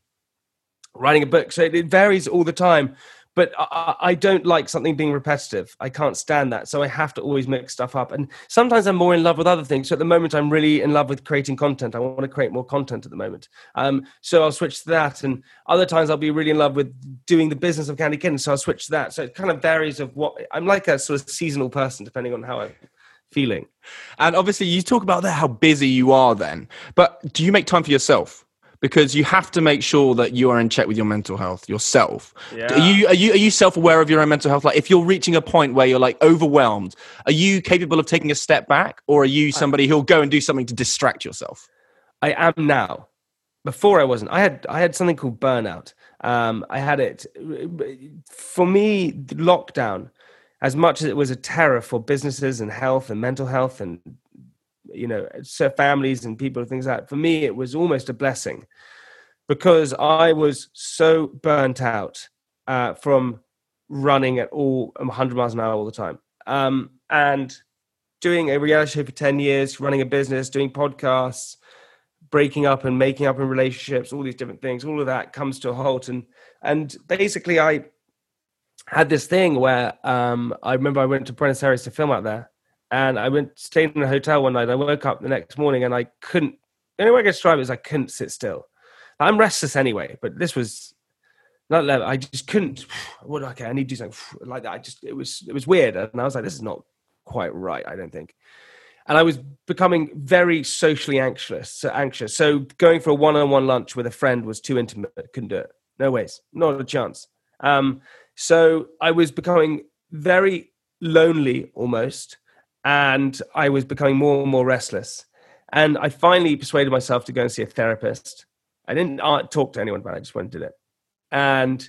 writing a book. So it, it varies all the time. But I, I don't like something being repetitive. I can't stand that. So I have to always mix stuff up. And sometimes I'm more in love with other things. So at the moment, I'm really in love with creating content. I want to create more content at the moment. Um, so I'll switch to that. And other times I'll be really in love with doing the business of Candy Kittens. So I'll switch to that. So it kind of varies of what I'm like a sort of seasonal person, depending on how I'm feeling. And obviously, you talk about that how busy you are then. But do you make time for yourself? Because you have to make sure that you are in check with your mental health yourself. Yeah. Are you are you are you self aware of your own mental health? Like, if you're reaching a point where you're like overwhelmed, are you capable of taking a step back, or are you somebody who'll go and do something to distract yourself? I am now. Before I wasn't. I had I had something called burnout. Um, I had it. For me, lockdown, as much as it was a terror for businesses and health and mental health and you know so families and people and things like that. For me, it was almost a blessing because I was so burnt out uh, from running at all 100 miles an hour all the time. Um, and doing a reality show for 10 years, running a business, doing podcasts, breaking up and making up in relationships, all these different things, all of that comes to a halt. And and basically, I had this thing where um, I remember I went to Buenos Aires to film out there, and I went stayed in a hotel one night. I woke up the next morning and I couldn't. The only way I could describe it is I couldn't sit still. I'm restless anyway, but this was not level. I just couldn't. What okay? I need to do something like that. I just it was it was weird, and I was like, this is not quite right. I don't think. And I was becoming very socially anxious. So anxious. So going for a one-on-one lunch with a friend was too intimate. Couldn't do it. No ways. Not a chance. Um, so I was becoming very lonely almost, and I was becoming more and more restless. And I finally persuaded myself to go and see a therapist. I didn't uh, talk to anyone about it. I just went and did it and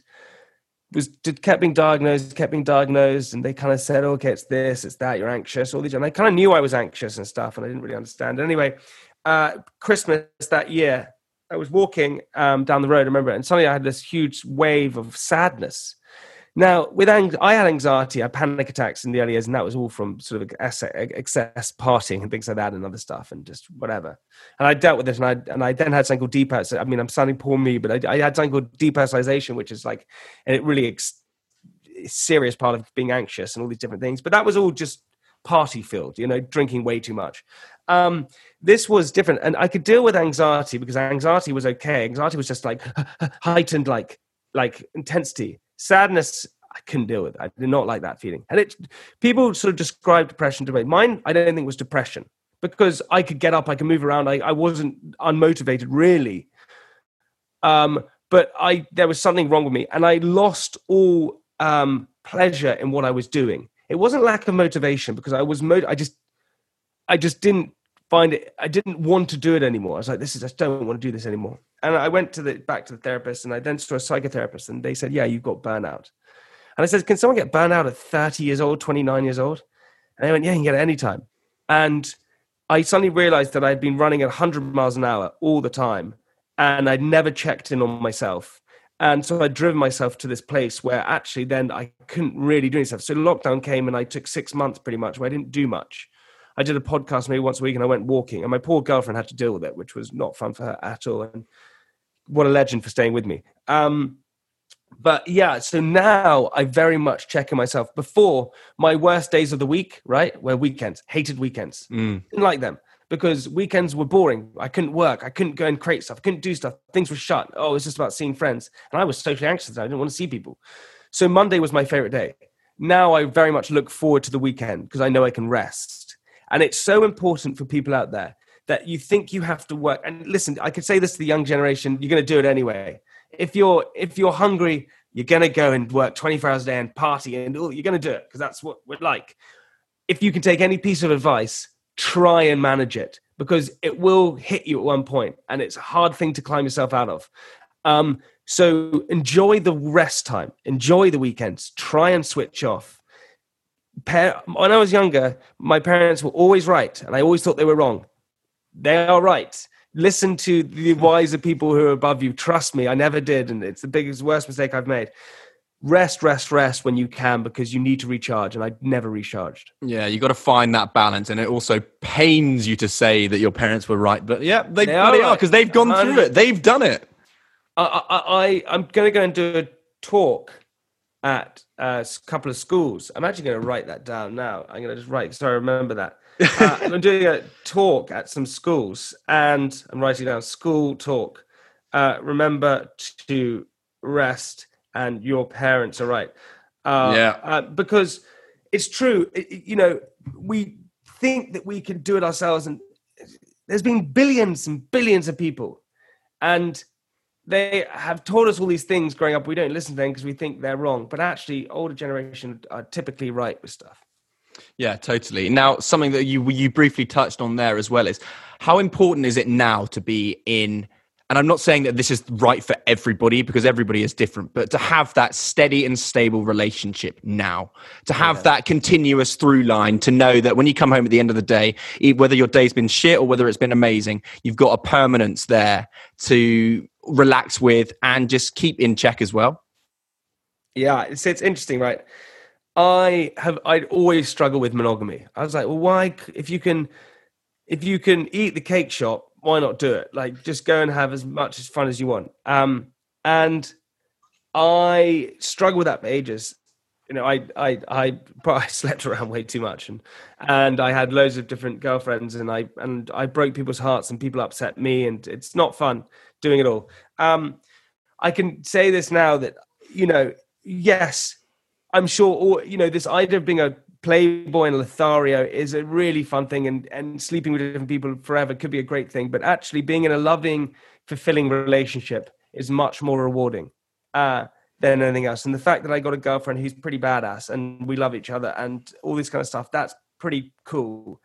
was did, kept being diagnosed, kept being diagnosed, and they kind of said, "Okay, it's this, it's that, you're anxious." All these, and I kind of knew I was anxious and stuff, and I didn't really understand. Anyway, uh, Christmas that year, I was walking um, down the road, I remember, and suddenly I had this huge wave of sadness now, with ang- I had anxiety, I had panic attacks in the early years, and that was all from sort of excess, partying and things like that, and other stuff, and just whatever. And I dealt with this, and I and I then had something called depersonalization. I mean, I'm sounding poor me, but I, I, had something called depersonalization, which is like, and it really ex- serious part of being anxious and all these different things. But that was all just party filled, you know, drinking way too much. Um, this was different, and I could deal with anxiety because anxiety was okay. Anxiety was just like heightened, like like intensity sadness I couldn't deal with. I did not like that feeling. And it people sort of describe depression to me. Mine, I don't think was depression because I could get up, I could move around. I, I wasn't unmotivated really. Um, but I there was something wrong with me, and I lost all um, pleasure in what I was doing. It wasn't lack of motivation because I was mo- I just I just didn't find it. I didn't want to do it anymore. I was like, this is I don't want to do this anymore and I went to the back to the therapist, and I then saw a psychotherapist, and they said, "Yeah, you've got burnout." And I said, "Can someone get burnout at 30 years old, 29 years old?" And they went, "Yeah, you can get it anytime." And I suddenly realized that I'd been running at 100 miles an hour all the time, and I'd never checked in on myself. And so I'd driven myself to this place where actually then I couldn't really do anything. So lockdown came, and I took six months pretty much where I didn't do much. I did a podcast maybe once a week, and I went walking, and my poor girlfriend had to deal with it, which was not fun for her at all. And what a legend for staying with me. Um, but yeah, so now I very much check in myself. Before my worst days of the week, right, were weekends. Hated weekends. Mm. Didn't like them because weekends were boring. I couldn't work. I couldn't go and create stuff. I couldn't do stuff. Things were shut. Oh, it's just about seeing friends, and I was socially anxious. I didn't want to see people. So Monday was my favorite day. Now I very much look forward to the weekend because I know I can rest. And it's so important for people out there that you think you have to work. And listen, I could say this to the young generation: you're going to do it anyway. If you're if you're hungry, you're going to go and work 24 hours a day and party, and oh, you're going to do it because that's what we're like. If you can take any piece of advice, try and manage it because it will hit you at one point, and it's a hard thing to climb yourself out of. Um, so enjoy the rest time, enjoy the weekends, try and switch off. When I was younger, my parents were always right, and I always thought they were wrong. They are right. Listen to the wiser people who are above you. Trust me, I never did, and it's the biggest, worst mistake I've made. Rest, rest, rest when you can because you need to recharge, and I never recharged. Yeah, you got to find that balance, and it also pains you to say that your parents were right, but yeah, they, they are because right. they've gone through it. They've done it. I, I, I am going to go and do a talk at a couple of schools. I'm actually going to write that down now. I'm going to just write so I remember that uh, I'm doing a talk at some schools, and I'm writing down school talk. Uh, remember to rest, and your parents are right. Uh, yeah, uh, because it's true. It, you know, we think that we can do it ourselves, and there's been billions and billions of people, and they have told us all these things growing up. We don't listen to them because we think they're wrong, but actually, older generation are typically right with stuff. Yeah, totally. Now, something that you you briefly touched on there as well is how important is it now to be in and I'm not saying that this is right for everybody because everybody is different, but to have that steady and stable relationship now, to have yeah. that continuous through line, to know that when you come home at the end of the day, whether your day's been shit or whether it's been amazing, you've got a permanence there to relax with and just keep in check as well. Yeah, it's, it's interesting, right? I have I'd always struggled with monogamy. I was like, well, why? If you can, if you can eat the cake shop, why not do it? Like, just go and have as much as fun as you want. Um, and I struggled with that for ages. You know, I, I, I, I slept around way too much, and and I had loads of different girlfriends, and I and I broke people's hearts, and people upset me, and it's not fun doing it all. Um, I can say this now that you know, yes, I'm sure. All, you know, this idea of being a Playboy and Lothario is a really fun thing, and and sleeping with different people forever could be a great thing. But actually, being in a loving, fulfilling relationship is much more rewarding uh, than anything else. And the fact that I got a girlfriend who's pretty badass, and we love each other, and all this kind of stuff, that's pretty cool.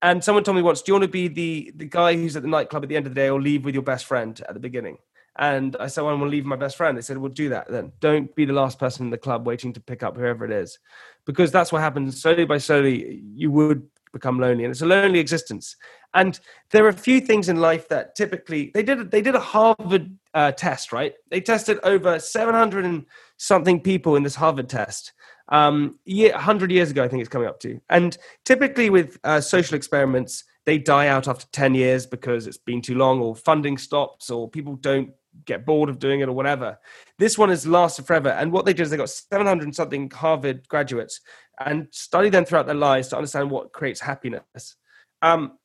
And someone told me once, "Do you want to be the the guy who's at the nightclub at the end of the day, or leave with your best friend at the beginning?" And I said, well, I'm going to leave my best friend. They said, well, do that then. Don't be the last person in the club waiting to pick up whoever it is because that's what happens slowly by slowly you would become lonely and it's a lonely existence and there are a few things in life that typically they did they did a harvard uh, test right they tested over 700 and something people in this harvard test um, year, 100 years ago i think it's coming up to and typically with uh, social experiments they die out after 10 years because it's been too long or funding stops or people don't get bored of doing it or whatever. This one has lasted forever. And what they did is they got 700 something Harvard graduates and studied them throughout their lives to understand what creates happiness. Um,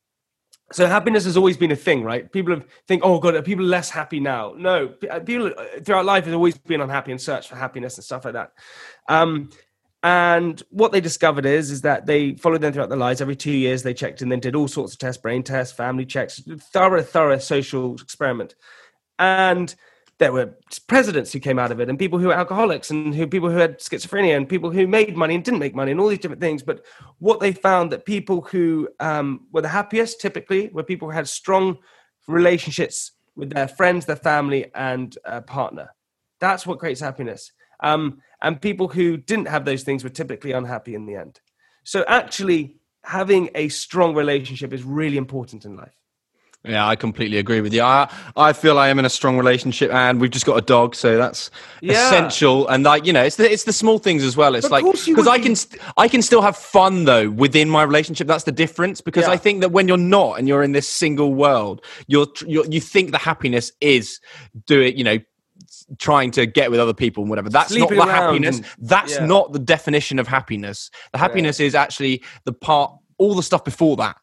so happiness has always been a thing, right? People have think, oh god, are people less happy now? No, uh, people throughout life have always been unhappy and search for happiness and stuff like that. Um, and what they discovered is, is that they followed them throughout their lives. Every two years, they checked and then did all sorts of tests, brain tests, family checks, thorough, thorough social experiment. And there were presidents who came out of it and people who were alcoholics and who people who had schizophrenia and people who made money and didn't make money and all these different things. But what they found that people who um, were the happiest typically were people who had strong relationships with their friends their family and a partner. That's what creates happiness um, and people who didn't have those things were typically unhappy in the end so actually having a strong relationship is really important in life yeah, I completely agree with you. I I feel I am in a strong relationship, and we've just got a dog, so that's yeah. essential. And like you know, it's the it's the small things as well. It's like because I can st- I can still have fun though within my relationship. That's the difference because yeah. I think that when you're not and you're in this single world, you're, you're you think the happiness is do it. You know, trying to get with other people and whatever. That's Sleeping not the happiness. And, That's yeah. not the definition of happiness. The happiness is actually the part, all the stuff before that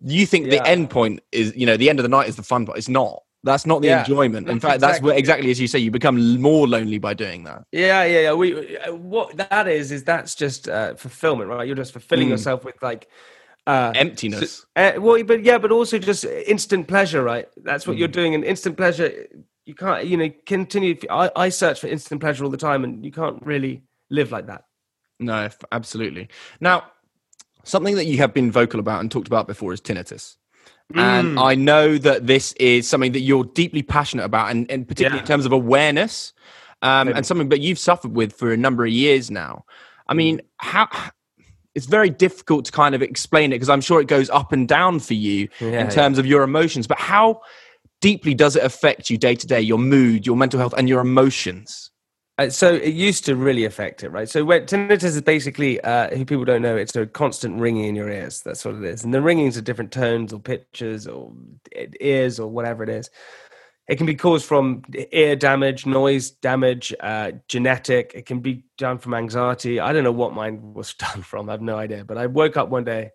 you think yeah. the end point is you know the end of the night is the fun part it's not that's not the yeah. enjoyment in fact exactly. that's what exactly as you say you become more lonely by doing that yeah yeah yeah we what that is is that's just uh, fulfillment right you're just fulfilling mm. yourself with like uh, emptiness so, uh, well but yeah but also just instant pleasure right that's what mm. you're doing and instant pleasure you can't you know continue I, I search for instant pleasure all the time and you can't really live like that no absolutely now something that you have been vocal about and talked about before is tinnitus. Mm. And I know that this is something that you're deeply passionate about, and, and particularly yeah. in terms of awareness, um, and something that you've suffered with for a number of years now. I mean, mm. how it's very difficult to kind of explain it because I'm sure it goes up and down for you yeah, in terms yeah. of your emotions. But how deeply does it affect you day to day, your mood, your mental health, and your emotions? Uh, so it used to really affect it, right? So when, tinnitus is basically, uh, who people don't know, it's a constant ringing in your ears. That's what it is, and the ringings are different tones or pitches or ears or whatever it is. It can be caused from ear damage, noise damage, uh, genetic. It can be done from anxiety. I don't know what mine was done from. I have no idea. But I woke up one day,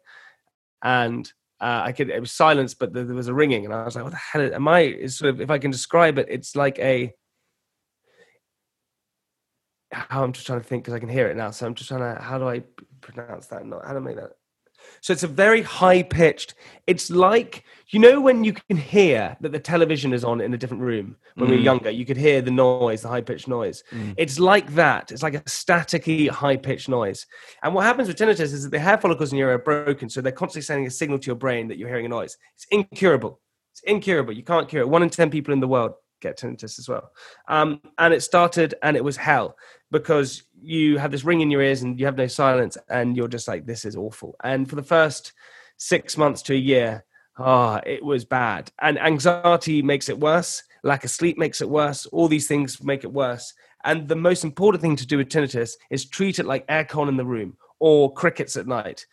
and uh, I could. It was silence, but there, there was a ringing, and I was like, "What the hell am I?" It's sort of, if I can describe it, it's like a how I'm just trying to think because I can hear it now. So I'm just trying to how do I pronounce that? Not how to make that. So it's a very high pitched. It's like you know when you can hear that the television is on in a different room when mm. we were younger. You could hear the noise, the high pitched noise. Mm. It's like that. It's like a staticky high pitched noise. And what happens with tinnitus is that the hair follicles in your ear are broken, so they're constantly sending a signal to your brain that you're hearing a noise. It's incurable. It's incurable. You can't cure it. One in ten people in the world get tinnitus as well. Um, and it started and it was hell because you have this ring in your ears and you have no silence and you're just like, this is awful. And for the first six months to a year, ah, oh, it was bad. And anxiety makes it worse. Lack of sleep makes it worse. All these things make it worse. And the most important thing to do with tinnitus is treat it like aircon in the room or crickets at night.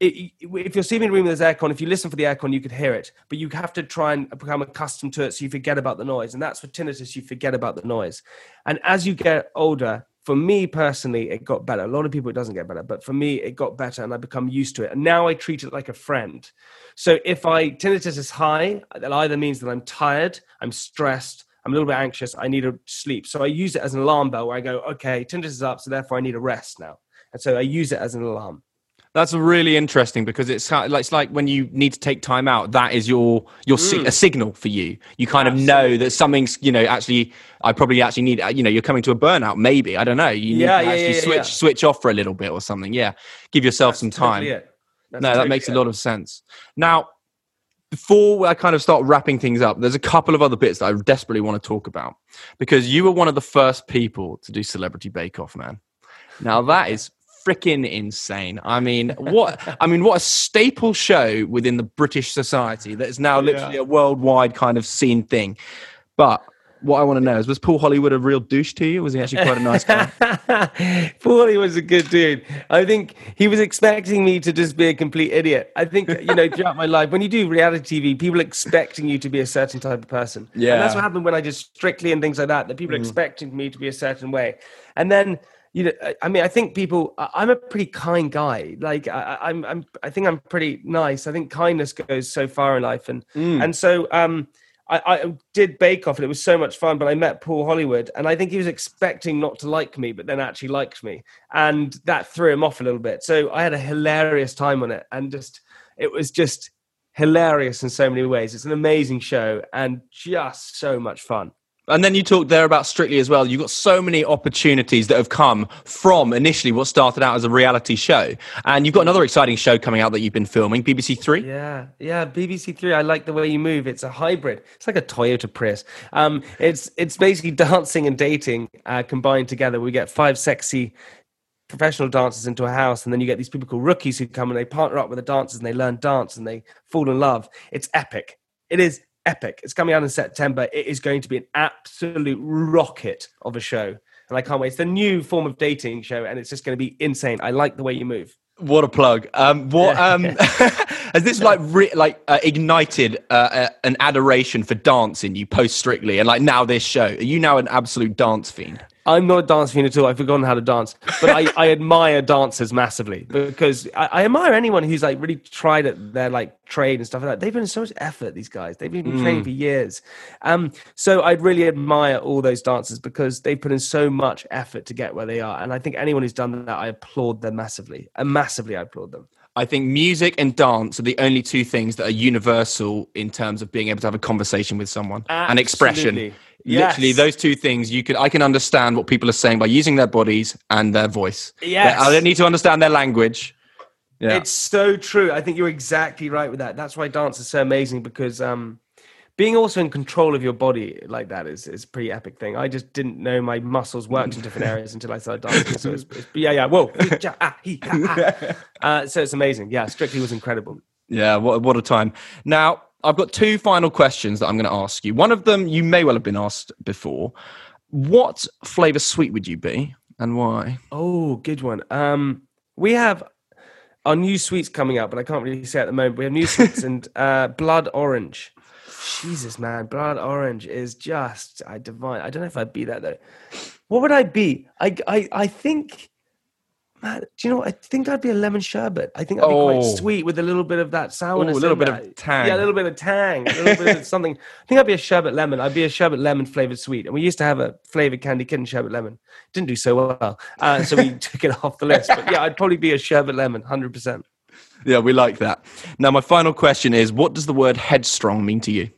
It, if you're sitting in a room with there's aircon, if you listen for the aircon, you could hear it, but you have to try and become accustomed to it so you forget about the noise. And that's for tinnitus, you forget about the noise. And as you get older, for me personally, it got better. A lot of people, it doesn't get better, but for me, it got better and I become used to it. And now I treat it like a friend. So if I tinnitus is high, that either means that I'm tired, I'm stressed, I'm a little bit anxious, I need to sleep. So I use it as an alarm bell where I go, okay, tinnitus is up, so therefore I need a rest now. And so I use it as an alarm. That's really interesting because it's like it's like when you need to take time out. That is your your mm. a signal for you. You kind Absolutely. of know that something's you know actually. I probably actually need you know you're coming to a burnout. Maybe I don't know. You need to yeah, actually yeah, switch switch off for a little bit or something. Yeah, give yourself That's some time. Totally no, totally that makes it. a lot of sense. Now, before I kind of start wrapping things up, there's a couple of other bits that I desperately want to talk about because you were one of the first people to do Celebrity Bake Off, man. Now that is freaking insane. I mean, what I mean, what a staple show within the British society that is now literally yeah. a worldwide kind of seen thing. But what I want to know is was Paul Hollywood a real douche to you? Was he actually quite a nice guy? Paul Hollywood was a good dude. I think he was expecting me to just be a complete idiot. I think, you know, throughout my life, when you do reality TV, people expecting you to be a certain type of person. Yeah. And that's what happened when I did Strictly and things like that, that people mm. expecting me to be a certain way. And then you know i mean i think people i'm a pretty kind guy like I, i'm i'm i think i'm pretty nice i think kindness goes so far in life and mm. and so um I, I did Bake Off and it was so much fun, but I met Paul Hollywood and I think he was expecting not to like me, but then actually liked me. And that threw him off a little bit. So I had a hilarious time on it and just, it was just hilarious in so many ways. It's an amazing show and just so much fun. And then you talked there about Strictly as well. You've got so many opportunities that have come from initially what started out as a reality show. And you've got another exciting show coming out that you've been filming, BBC Three. Yeah, yeah, BBC Three. I like the way you move. It's a hybrid. It's like a Toyota Prius. Um, it's it's basically dancing and dating uh, combined together. We get five sexy professional dancers into a house and then you get these people called rookies who come and they partner up with the dancers and they learn dance and they fall in love it's epic it is epic. It's coming out in September. It is going to be an absolute rocket of a show. And I can't wait. It's the new form of dating show, and it's just going to be insane. I like the way you move. What a plug! Um, what um, has this like re- like uh, ignited uh, uh, an adoration for dancing? you post Strictly, and like now this show? Are you now an absolute dance fiend? I'm not a dance fiend at all. I've forgotten how to dance, but I, I admire dancers massively because I, I, admire anyone who's like really tried at their like trade and stuff like that. They've been in so much effort. These guys, they've been mm. training for years. Um, so I'd really admire all those dancers because they put in so much effort to get where they are. And I think anyone who's done that, I applaud them massively. And massively, I applaud them. I think music and dance are the only two things that are universal in terms of being able to have a conversation with someone Absolutely. and expression. Yes. Literally, those two things you could I can understand what people are saying by using their bodies and their voice. Yes. I don't need to understand their language. Yeah. It's so true. I think you're exactly right with that. That's why dance is so amazing because um, being also in control of your body like that is is a pretty epic thing. I just didn't know my muscles worked in different areas until I started dancing. So it's, it's, yeah, yeah, whoa, uh, so it's amazing. Yeah, Strictly was incredible. Yeah, what what a time. Now I've got two final questions that I'm going to ask you. One of them you may well have been asked before. What flavor sweet would you be and why? Oh, good one. Um, we have our new sweets coming out, but I can't really say at the moment. We have new sweets and uh, blood orange. Jesus, man, blood orange is just I divine. I don't know if I'd be that though. What would I be? I I I think Man, do you know what? I think I'd be a lemon sherbet. I think I'd be oh. quite sweet with a little bit of that sourness. Ooh, a little bit that. of tang. Yeah, a little bit of tang. A little bit of something. I think I'd be a sherbet lemon. I'd be a sherbet lemon flavored sweet. And we used to have a flavored candy kitten sherbet lemon. Didn't do so well. Uh, so we took it off the list. But yeah, I'd probably be a sherbet lemon, 100%. Yeah, we like that. Now, my final question is what does the word headstrong mean to you?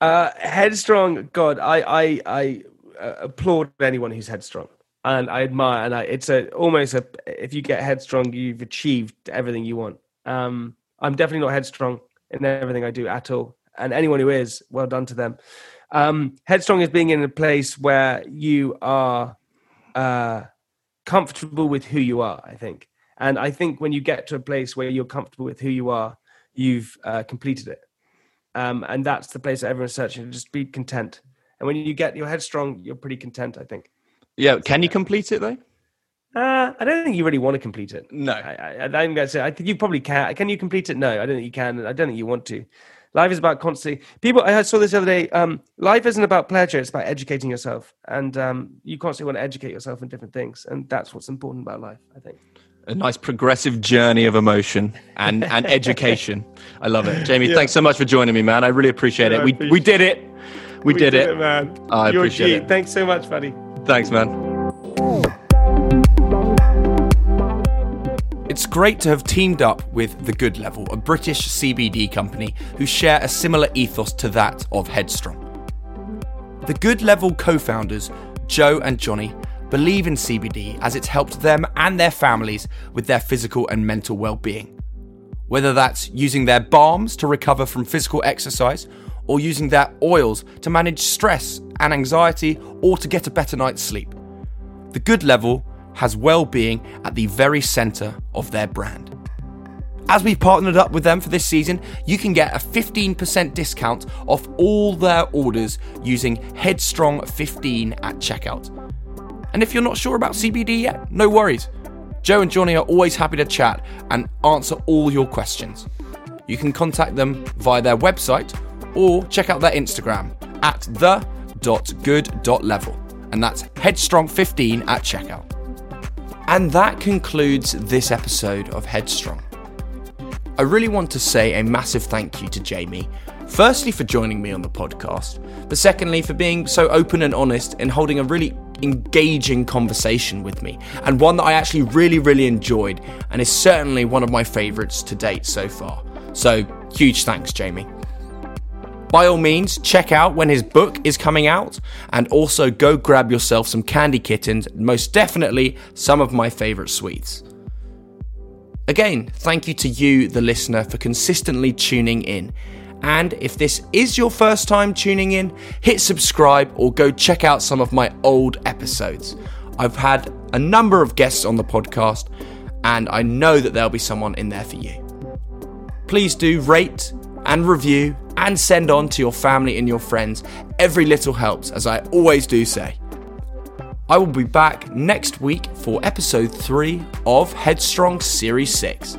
Uh, headstrong, God, I, I, I uh, applaud anyone who's headstrong and I admire. And I, it's a almost a if you get headstrong, you've achieved everything you want. Um, I'm definitely not headstrong in everything I do at all, and anyone who is, well done to them. Um, headstrong is being in a place where you are uh, comfortable with who you are. I think, and I think when you get to a place where you're comfortable with who you are, you've uh, completed it. Um, and that's the place that everyone's searching. Just be content. And when you get your head strong, you're pretty content. I think. Yeah, can you complete it though? Uh, I don't think you really want to complete it. No. I, I, I think that's it. I think you probably can. Can you complete it? No, I don't think you can. I don't think you want to. Life is about constantly. People, I saw this the other day. Um, life isn't about pleasure; it's about educating yourself, and um, you constantly want to educate yourself in different things, and that's what's important about life. I think. A nice progressive journey of emotion and, and education. I love it. Jamie, thanks so much for joining me, man. I really appreciate Yeah, it. We, appreciate we did it. We, did, it. man. I You're appreciate G. it. Thanks so much, buddy. Thanks, man. It's great to have teamed up with The Good Level, a British CBD company who share a similar ethos to that of Headstrong. The Good Level co founders, Joe and Johnny, believe in CBD as it's helped them and their families with their physical and mental well being. Whether that's using their balms to recover from physical exercise, or using their oils to manage stress and anxiety, or to get a better night's sleep. The Good Level has well being at the very centre of their brand. As we've partnered up with them for this season, you can get a 15% discount off all their orders using Headstrong15 at checkout. And if you're not sure about CBD yet, no worries. Joe and Johnny are always happy to chat and answer all your questions. You can contact them via their website or check out their Instagram at the.good.level. And that's Headstrong15 at checkout. And that concludes this episode of Headstrong. I really want to say a massive thank you to Jamie, firstly for joining me on the podcast, but secondly for being so open and honest and holding a really engaging conversation with me, and one that I actually really, really enjoyed, and is certainly one of my favourites to date so far. So, huge thanks, Jamie. By all means, check out when his book is coming out, and also go grab yourself some candy kittens, most definitely some of my favourite sweets. Again, thank you to you, the listener, for consistently tuning in. And if this is your first time tuning in, hit subscribe or go check out some of my old episodes. I've had a number of guests on the podcast, and I know that there'll be someone in there for you. Please do rate and review and send on to your family and your friends. Every little helps, as I always do say. I will be back next week for episode 3 of Headstrong Series 6.